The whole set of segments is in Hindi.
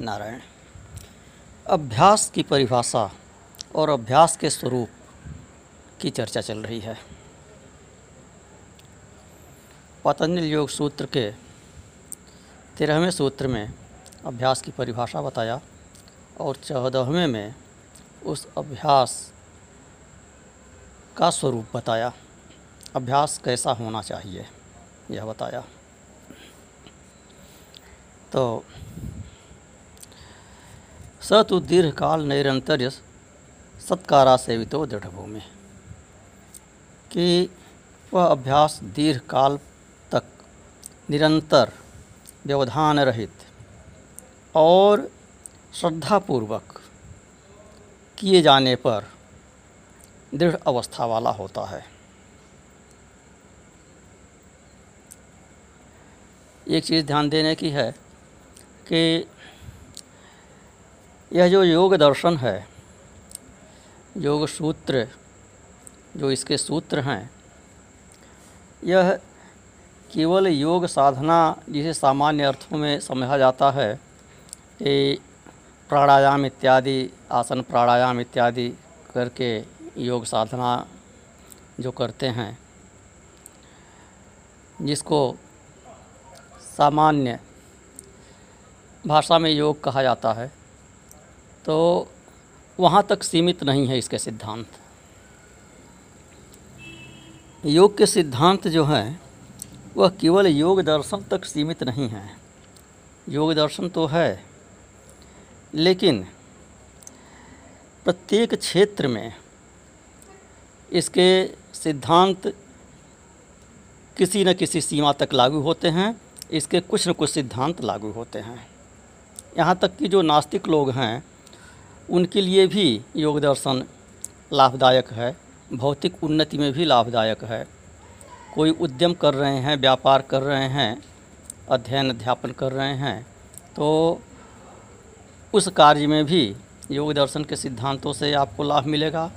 नारायण, अभ्यास की परिभाषा और अभ्यास के स्वरूप की चर्चा चल रही है। पतंजलि योग सूत्र के तेरहवें सूत्र में अभ्यास की परिभाषा बताया और चौदहवें में उस अभ्यास का स्वरूप बताया। अभ्यास कैसा होना चाहिए, यह बताया। तो स तो दीर्घ काल निरंतर सत्कारा सेवितो दृढ़ भूमि कि वह अभ्यास दीर्घ काल तक निरंतर व्यवधान रहित और श्रद्धापूर्वक किए जाने पर दृढ़ अवस्था वाला होता है। एक चीज़ ध्यान देने की है कि यह जो योग दर्शन है, योग सूत्र, जो इसके सूत्र हैं, यह केवल योग साधना जिसे सामान्य अर्थों में समझा जाता है, कि प्राणायाम इत्यादि, आसन प्राणायाम इत्यादि करके योग साधना जो करते हैं, जिसको सामान्य भाषा में योग कहा जाता है। तो वहाँ तक सीमित नहीं है इसके सिद्धांत। योग के सिद्धांत जो हैं, वह केवल योग दर्शन तक सीमित नहीं हैं। योग दर्शन तो है, लेकिन प्रत्येक क्षेत्र में इसके सिद्धांत किसी न किसी सीमा तक लागू होते हैं, इसके कुछ न कुछ सिद्धांत लागू होते हैं। यहाँ तक कि जो नास्तिक लोग हैं उनके लिए भी योग दर्शन लाभदायक है, भौतिक उन्नति में भी लाभदायक है। कोई उद्यम कर रहे हैं, व्यापार कर रहे हैं, अध्ययन, अध्यापन कर रहे हैं तो उस कार्य में भी योग दर्शन के सिद्धांतों से आपको लाभ मिलेगा।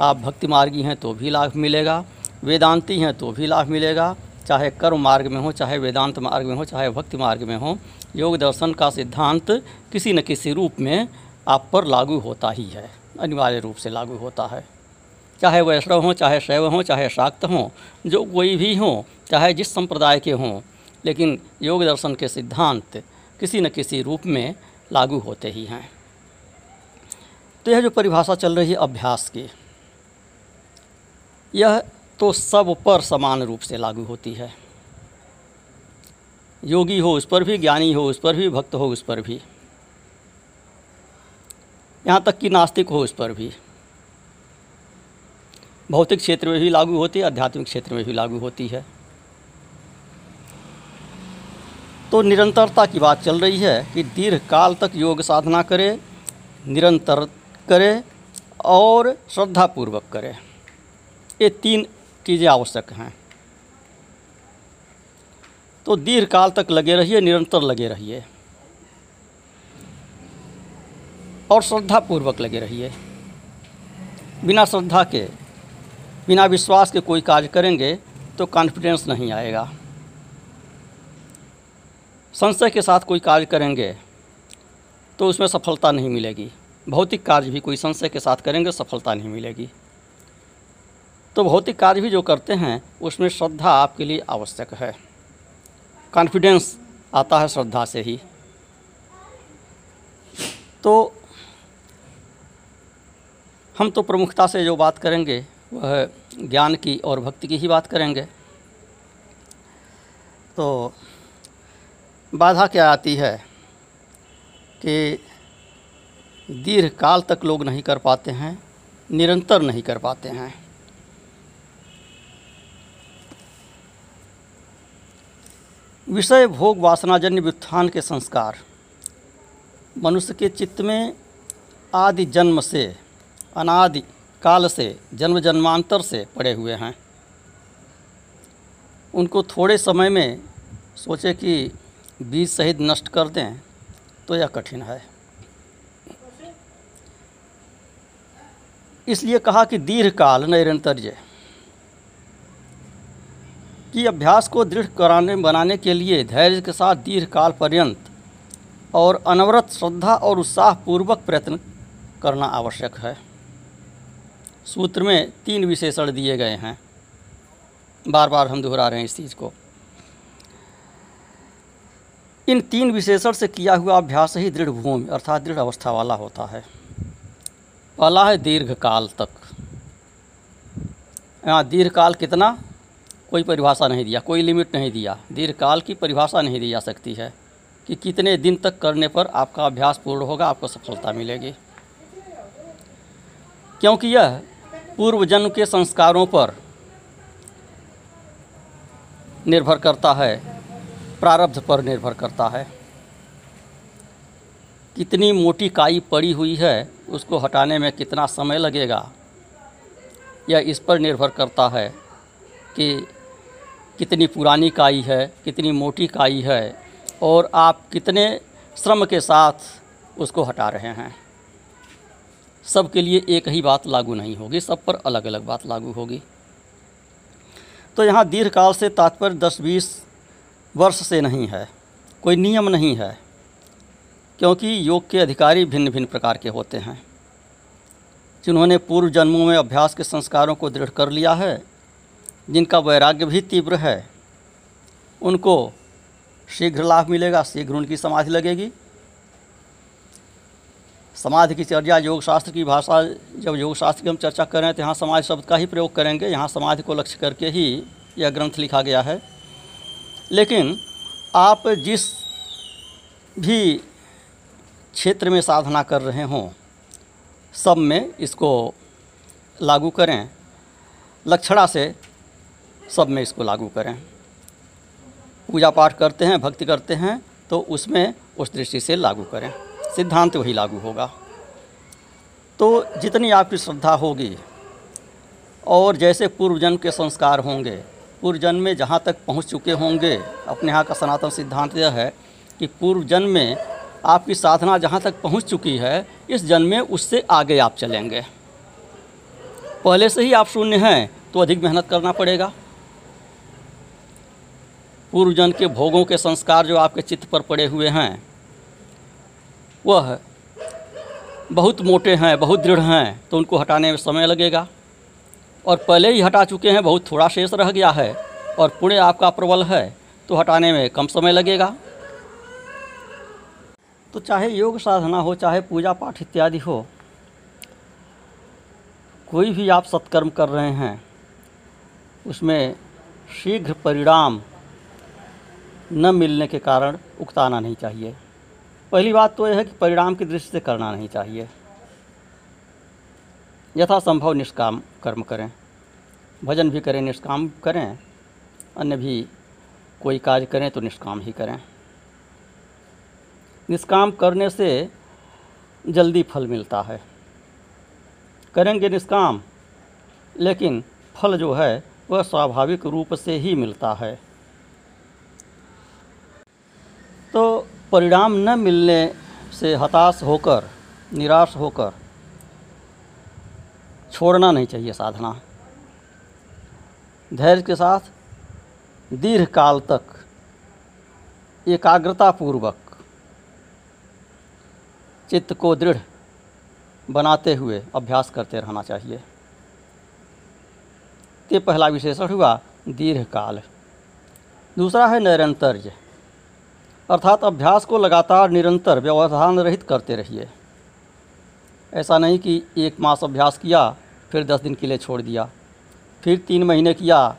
आप भक्ति मार्गी हैं तो भी लाभ मिलेगा। वेदांती हैं तो भी लाभ मिलेगा। चाहे कर्म मार्ग में हो, चाहे वेदांत मार्ग में हो, चाहे भक्ति मार्ग में हो, योग दर्शन का सिद्धांत किसी न किसी रूप में आप पर लागू होता ही है, अनिवार्य रूप से लागू होता है। चाहे वैष्णव हों, चाहे शैव हों, चाहे शाक्त हों, जो कोई भी हों, चाहे जिस संप्रदाय के हों, लेकिन योग दर्शन के सिद्धांत किसी न किसी रूप में लागू होते ही हैं। तो यह जो परिभाषा चल रही है अभ्यास की, यह तो सब पर समान रूप से लागू होती है। योगी हो उस पर भी, ज्ञानी हो उस पर भी, भक्त हो उस पर भी। यहाँ तक कि नास्तिक हो उस पर भी। भौतिक क्षेत्र में भी लागू होती है, आध्यात्मिक क्षेत्र में भी लागू होती है। तो निरंतरता की बात चल रही है कि दीर्घ काल तक योग साधना करे, निरंतर करे और श्रद्धापूर्वक करे। ये तीन चीज़ें आवश्यक हैं। तो दीर्घ काल तक लगे रहिए, निरंतर लगे रहिए। और श्रद्धापूर्वक लगे रहिए। बिना श्रद्धा के, बिना विश्वास के कोई कार्य करेंगे तो कॉन्फिडेंस नहीं आएगा। संशय के साथ कोई कार्य करेंगे तो उसमें सफलता नहीं मिलेगी। भौतिक कार्य भी कोई संशय के साथ करेंगे सफलता नहीं मिलेगी। तो भौतिक कार्य भी जो करते हैं, उसमें श्रद्धा आपके लिए आवश्यक है। कॉन्फिडेंस आता है श्रद्धा से ही। तो हम तो प्रमुखता से जो बात करेंगे, वह ज्ञान की और भक्ति की ही बात करेंगे। तो बाधा क्या आती है कि दीर्घ काल तक लोग नहीं कर पाते हैं, निरंतर नहीं कर पाते हैं। विषय भोग वासनाजन्य व्युत्थान के संस्कार, मनुष्य के चित्त में आदि जन्म से अनादि काल से, जन्म जन्मांतर से पड़े हुए हैं। उनको थोड़े समय में सोचे कि बीज सहित नष्ट कर दें तो यह कठिन है। इसलिए कहा कि दीर्घ काल निरंतर्य कि अभ्यास को दृढ़ कराने, बनाने के लिए धैर्य के साथ दीर्घ काल पर्यंत और अनवरत श्रद्धा और उत्साहपूर्वक प्रयत्न करना आवश्यक है। सूत्र में तीन विशेषण दिए गए हैं। बार बार हम दोहरा रहे हैं इस चीज़ को। इन तीन विशेषण से किया हुआ अभ्यास ही दृढ़ भूमि अर्थात दृढ़ अवस्था वाला होता है। पहला है दीर्घ काल तक। यहाँ दीर्घ काल कितना? कोई परिभाषा नहीं दिया, कोई लिमिट नहीं दिया। दीर्घ काल की परिभाषा नहीं दी जा सकती है कि कितने दिन तक करने पर आपका अभ्यास पूर्ण होगा, आपको सफलता मिलेगी। क्योंकि यह पूर्व जन्म के संस्कारों पर निर्भर करता है, प्रारब्ध पर निर्भर करता है। कितनी मोटी काई पड़ी हुई है, उसको हटाने में कितना समय लगेगा, यह इस पर निर्भर करता है कि कितनी पुरानी काई है, कितनी मोटी काई है, और आप कितने श्रम के साथ उसको हटा रहे हैं। सबके लिए एक ही बात लागू नहीं होगी, सब पर अलग अलग बात लागू होगी। तो यहाँ दीर्घकाल से तात्पर्य दस बीस वर्ष से नहीं है, कोई नियम नहीं है, क्योंकि योग के अधिकारी भिन्न भिन्न प्रकार के होते हैं। जिन्होंने पूर्व जन्मों में अभ्यास के संस्कारों को दृढ़ कर लिया है, जिनका वैराग्य भी तीव्र है, उनको शीघ्र लाभ मिलेगा, शीघ्र उनकी समाधि लगेगी। समाधि की चर्चा योग शास्त्र की भाषा, जब योग शास्त्र की हम चर्चा कर रहे हैं तो यहाँ समाज शब्द का ही प्रयोग करेंगे। यहाँ समाधि को लक्ष्य करके ही यह ग्रंथ लिखा गया है। लेकिन आप जिस भी क्षेत्र में साधना कर रहे हों, सब में इसको लागू करें। लक्षणा से सब में इसको लागू करें। पूजा पाठ करते हैं, भक्ति करते हैं तो उसमें उस दृष्टि से लागू करें। सिद्धांत वही लागू होगा। तो जितनी आपकी श्रद्धा होगी, और जैसे पूर्व जन्म के संस्कार होंगे पूर्व जन्म में जहाँ तक पहुँच चुके होंगे, अपने यहाँ का सनातन सिद्धांत यह है कि पूर्व जन्म में आपकी साधना जहाँ तक पहुँच चुकी है, इस जन्म में उससे आगे आप चलेंगे। पहले से ही आप शून्य हैं तो अधिक मेहनत करना पड़ेगा। पूर्व जन्म के भोगों के संस्कार जो आपके चित्त पर पड़े हुए हैं वह बहुत मोटे हैं, बहुत दृढ़ हैं तो उनको हटाने में समय लगेगा। और पहले ही हटा चुके हैं, बहुत थोड़ा शेष रह गया है। और पुण्य आपका प्रबल है तो हटाने में कम समय लगेगा। तो चाहे योग साधना हो, चाहे पूजा पाठ इत्यादि हो, कोई भी आप सत्कर्म कर रहे हैं, उसमें शीघ्र परिणाम न मिलने के कारण उकताना नहीं चाहिए। पहली बात तो यह है कि परिणाम की दृष्टि से करना नहीं चाहिए। यथासंभव निष्काम कर्म करें, भजन भी करें, निष्काम करें, अन्य भी कोई कार्य करें तो निष्काम ही करें। निष्काम करने से जल्दी फल मिलता है। करेंगे निष्काम, लेकिन फल जो है वह स्वाभाविक रूप से ही मिलता है तो परिणाम न मिलने से हताश होकर, निराश होकर छोड़ना नहीं चाहिए साधना। धैर्य के साथ दीर्घ काल तक एकाग्रता पूर्वक चित्त को दृढ़ बनाते हुए अभ्यास करते रहना चाहिए। ये पहला विशेषण हुआ दीर्घ काल दूसरा है निरंतर्य अर्थात अभ्यास को लगातार निरंतर व्यवधान रहित करते रहिए। ऐसा नहीं कि एक मास अभ्यास किया, फिर दस दिन के लिए छोड़ दिया, फिर तीन महीने किया,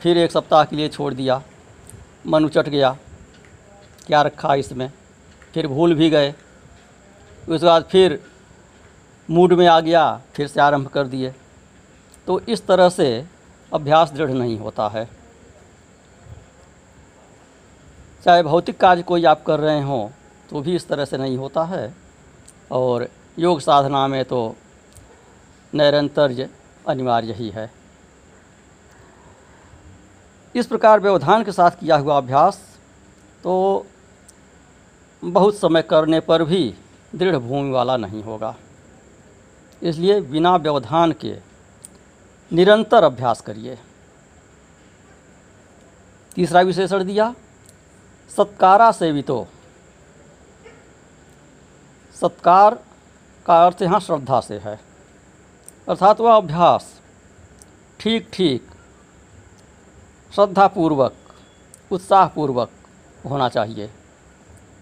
फिर एक सप्ताह के लिए छोड़ दिया, मन उचट गया, क्या रखा इसमें? फिर भूल भी गए, उसके बाद फिर मूड में आ गया, फिर से आरंभ कर दिए। तो इस तरह से अभ्यास दृढ़ नहीं होता है। चाहे भौतिक कार्य कोई आप कर रहे हों तो भी इस तरह से नहीं होता है। और योग साधना में तो निरंतर अनिवार्य ही है। इस प्रकार व्यवधान के साथ किया हुआ अभ्यास तो बहुत समय करने पर भी दृढ़ भूमि वाला नहीं होगा। इसलिए बिना व्यवधान के निरंतर अभ्यास करिए। तीसरा विशेषण दिया सत्कारा सेवितो। सत्कार का अर्थ यहाँ श्रद्धा से है। अर्थात वह अभ्यास ठीक ठीक श्रद्धापूर्वक, उत्साहपूर्वक होना चाहिए।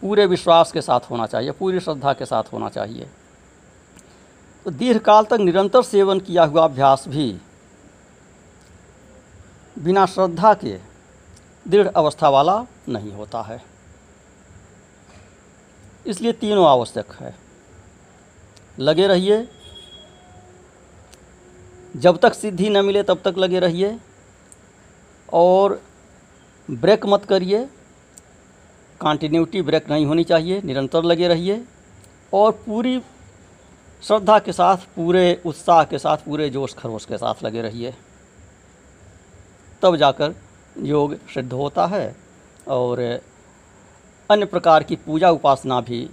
पूरे विश्वास के साथ होना चाहिए, पूरी श्रद्धा के साथ होना चाहिए। तो दीर्घकाल तक निरंतर सेवन किया हुआ अभ्यास भी बिना श्रद्धा के दृढ़ अवस्था वाला नहीं होता है। इसलिए तीनों आवश्यक है। लगे रहिए। जब तक सिद्धि न मिले, तब तक लगे रहिए। और ब्रेक मत करिए। कंटिन्यूटी ब्रेक नहीं होनी चाहिए। निरंतर लगे रहिए। और पूरी श्रद्धा के साथ, पूरे उत्साह के साथ, पूरे जोश खरोश के साथ लगे रहिए। तब जाकर योग सिद्ध होता है और अन्य प्रकार की पूजा उपासना भी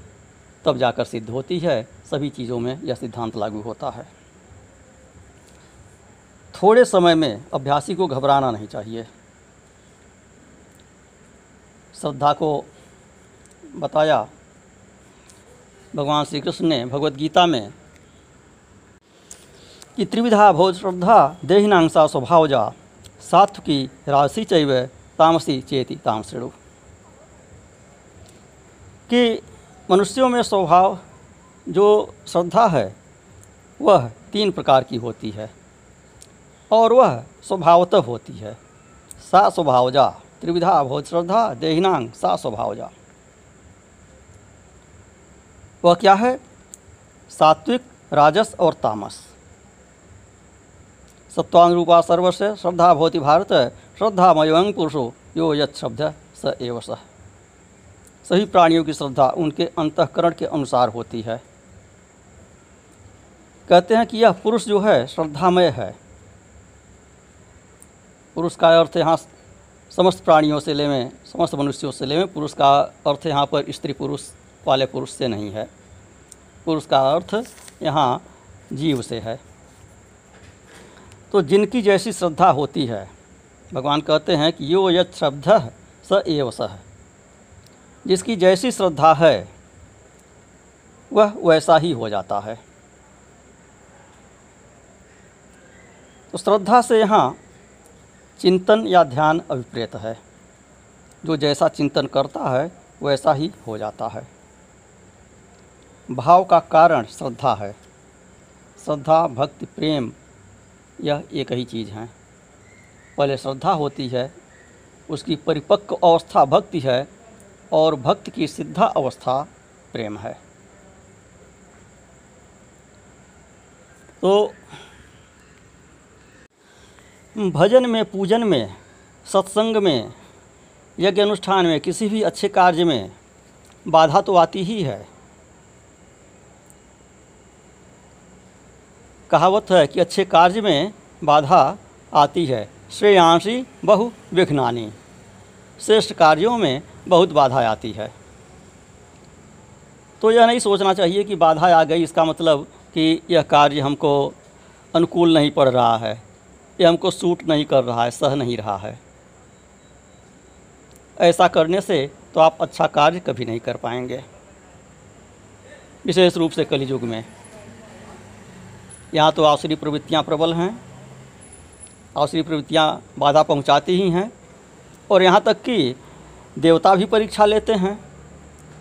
तब जाकर सिद्ध होती है। सभी चीज़ों में यह सिद्धांत लागू होता है। थोड़े समय में अभ्यासी को घबराना नहीं चाहिए। श्रद्धा को बताया, भगवान श्री कृष्ण ने भगवत गीता में कि त्रिविधा भोज श्रद्धा देहिनांसा स्वभावजा सात्विकी राशि चैव तामसी चेति तामश्रेणु कि मनुष्यों में स्वभाव जो श्रद्धा है, वह तीन प्रकार की होती है। और वह स्वभावतः होती है। सा स्वभावजा त्रिविधा भोज श्रद्धा, देहिनांग, सा स्वभावजा वह क्या है? सात्विक, राजस और तामस। सत्वानुरूपा सर्वस्व श्रद्धा भवती भारत श्रद्धा मयंग पुरुषो। यो शब्द स एव सह सभी प्राणियों की श्रद्धा उनके अंतकरण के अनुसार होती है। कहते हैं कि यह पुरुष जो है, श्रद्धामय है। पुरुष का अर्थ यहाँ समस्त प्राणियों से ले में समस्त मनुष्यों से ले में पुरुष का अर्थ यहाँ पर स्त्री पुरुष वाले पुरुष से नहीं है। पुरुष का अर्थ यहाँ जीव से है। तो जिनकी जैसी श्रद्धा होती है, भगवान कहते हैं कि यो यत श्रद्धा स एव सह जिसकी जैसी श्रद्धा है, वह वैसा ही हो जाता है। तो श्रद्धा से यहाँ चिंतन या ध्यान अभिप्रेत है। जो जैसा चिंतन करता है, वैसा ही हो जाता है। भाव का कारण श्रद्धा है। श्रद्धा, भक्ति, प्रेम यह एक ही चीज़ है। पहले श्रद्धा होती है, उसकी परिपक्व अवस्था भक्ति है और भक्त की सिद्धा अवस्था प्रेम है। तो भजन में, पूजन में, सत्संग में, यज्ञ अनुष्ठान में, किसी भी अच्छे कार्य में बाधा तो आती ही है। कहावत है कि अच्छे कार्य में बाधा आती है। श्रेयांशी बहु विघ्नानी। श्रेष्ठ कार्यों में बहुत बाधा आती है। तो यह नहीं सोचना चाहिए कि बाधा आ गई, इसका मतलब कि यह कार्य हमको अनुकूल नहीं पड़ रहा है। यह हमको सूट नहीं कर रहा है, सह नहीं रहा है। ऐसा करने से तो आप अच्छा कार्य कभी नहीं कर पाएँगे। विशेष रूप से कलयुग में। यहाँ तो आसुरी प्रवृत्तियाँ प्रबल हैं, आसुरी प्रवृत्तियाँ बाधा पहुँचाती ही हैं, और यहाँ तक कि देवता भी परीक्षा लेते हैं।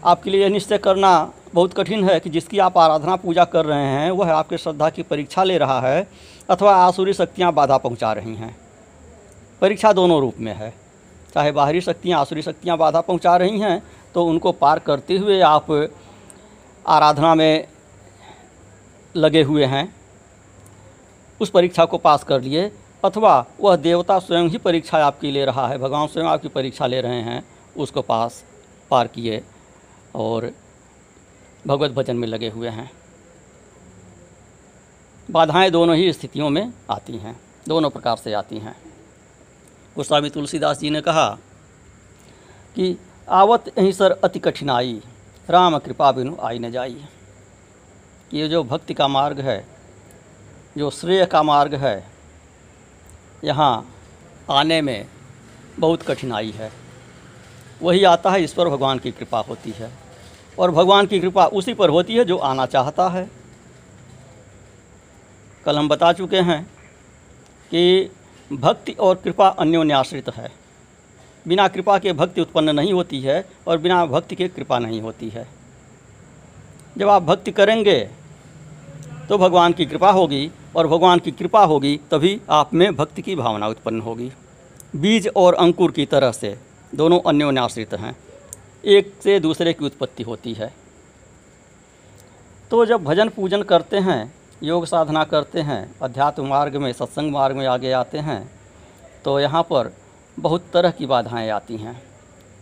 आपके लिए यह निश्चय करना बहुत कठिन है कि जिसकी आप आराधना पूजा कर रहे हैं, वह आपके श्रद्धा की परीक्षा ले रहा है, अथवा आसुरी शक्तियाँ बाधा पहुँचा रही हैं। परीक्षा दोनों रूप में है। चाहे बाहरी शक्तियाँ, आसुरी शक्तियाँ बाधा पहुँचा रही हैं तो उनको पार करते हुए आप आराधना में लगे हुए हैं। उस परीक्षा को पास कर लिए, अथवा वह देवता स्वयं ही परीक्षा आपकी ले रहा है, भगवान स्वयं आपकी परीक्षा ले रहे हैं, उसको पास, पार किए और भगवत भजन में लगे हुए हैं। बाधाएँ दोनों ही स्थितियों में आती हैं, दोनों प्रकार से आती हैं। गोस्वामी तुलसीदास जी ने कहा कि आवत यहीं सर अति कठिनाई, राम कृपा बिनु आई न जाई। ये जो भक्ति का मार्ग है जो श्रेय का मार्ग है, यहाँ आने में बहुत कठिनाई है। वही आता है, इस पर भगवान की कृपा होती है। और भगवान की कृपा उसी पर होती है, जो आना चाहता है। कल हम बता चुके हैं कि भक्ति और कृपा अन्योन्याश्रित है। बिना कृपा के भक्ति उत्पन्न नहीं होती है, और बिना भक्ति के कृपा नहीं होती है। जब आप भक्ति करेंगे तो भगवान की कृपा होगी और भगवान की कृपा होगी, तभी आप में भक्ति की भावना उत्पन्न होगी। बीज और अंकुर की तरह से दोनों अन्योन्याश्रित हैं। एक से दूसरे की उत्पत्ति होती है। तो जब भजन पूजन करते हैं, योग साधना करते हैं, अध्यात्म मार्ग में, सत्संग मार्ग में आगे आते हैं तो यहाँ पर बहुत तरह की बाधाएँ आती हैं।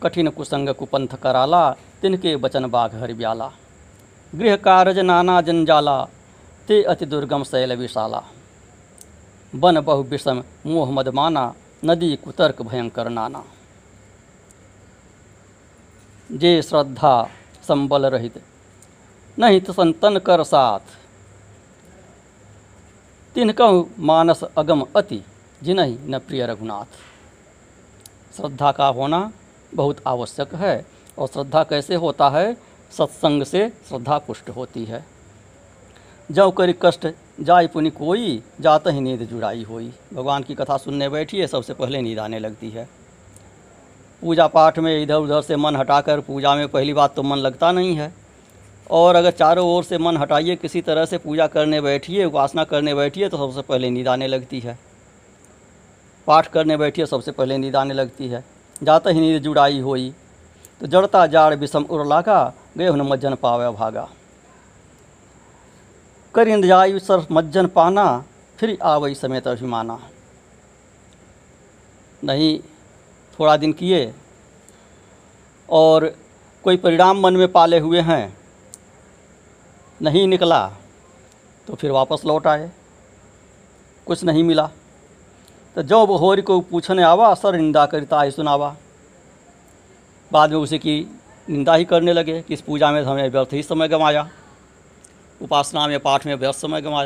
कठिन कुसंग कुपंथ कराला, तिनके बचन बाघ हरिब्याला। गृह कारज नाना जंजाला ते अति दुर्गम शैल विशाला। बन बहु विषम मोह मद माना, नदी कुतर्क भयंकर नाना। जे श्रद्धा संबल रहित नहीं तो संतन कर साथ। तिनकहु मानस अगम अति, जिनहि न प्रिय रघुनाथ। श्रद्धा का होना बहुत आवश्यक है, और श्रद्धा कैसे होता है? सत्संग से श्रद्धा पुष्ट होती है। जब करी कष्ट जाय पुनि कोई, जात ही नींद जुड़ाई होई। भगवान की कथा सुनने बैठिए सबसे पहले नींद आने लगती है। पूजा पाठ में इधर उधर से मन हटाकर पूजा में पहली बात तो मन लगता नहीं है। और अगर चारों ओर से मन हटाइए, किसी तरह से पूजा करने बैठिए, उपासना करने बैठिए तो सबसे पहले नींद आने लगती है। पाठ करने बैठिए, सबसे पहले नींद आने लगती है। जाता ही नींद जुड़ाई होई तो जड़ता जाड़ विषम उड़ लागा गए हुन मज्जन पावे भागा। कर जायु सर मज्जन पाना, फिर आवई समेत अभिमाना। नहीं, थोड़ा दिन किए, और कोई परिणाम मन में पाले हुए हैं, नहीं निकला तो फिर वापस लौट आए। कुछ नहीं मिला। तो जब होरी को पूछने आवा, सर निंदा करता है सुनावा। बाद में उसी की निंदा ही करने लगे, कि इस पूजा में हमें व्यर्थ ही समय गंवाया। उपासना में पाठ में व्यस्त समय गंवाया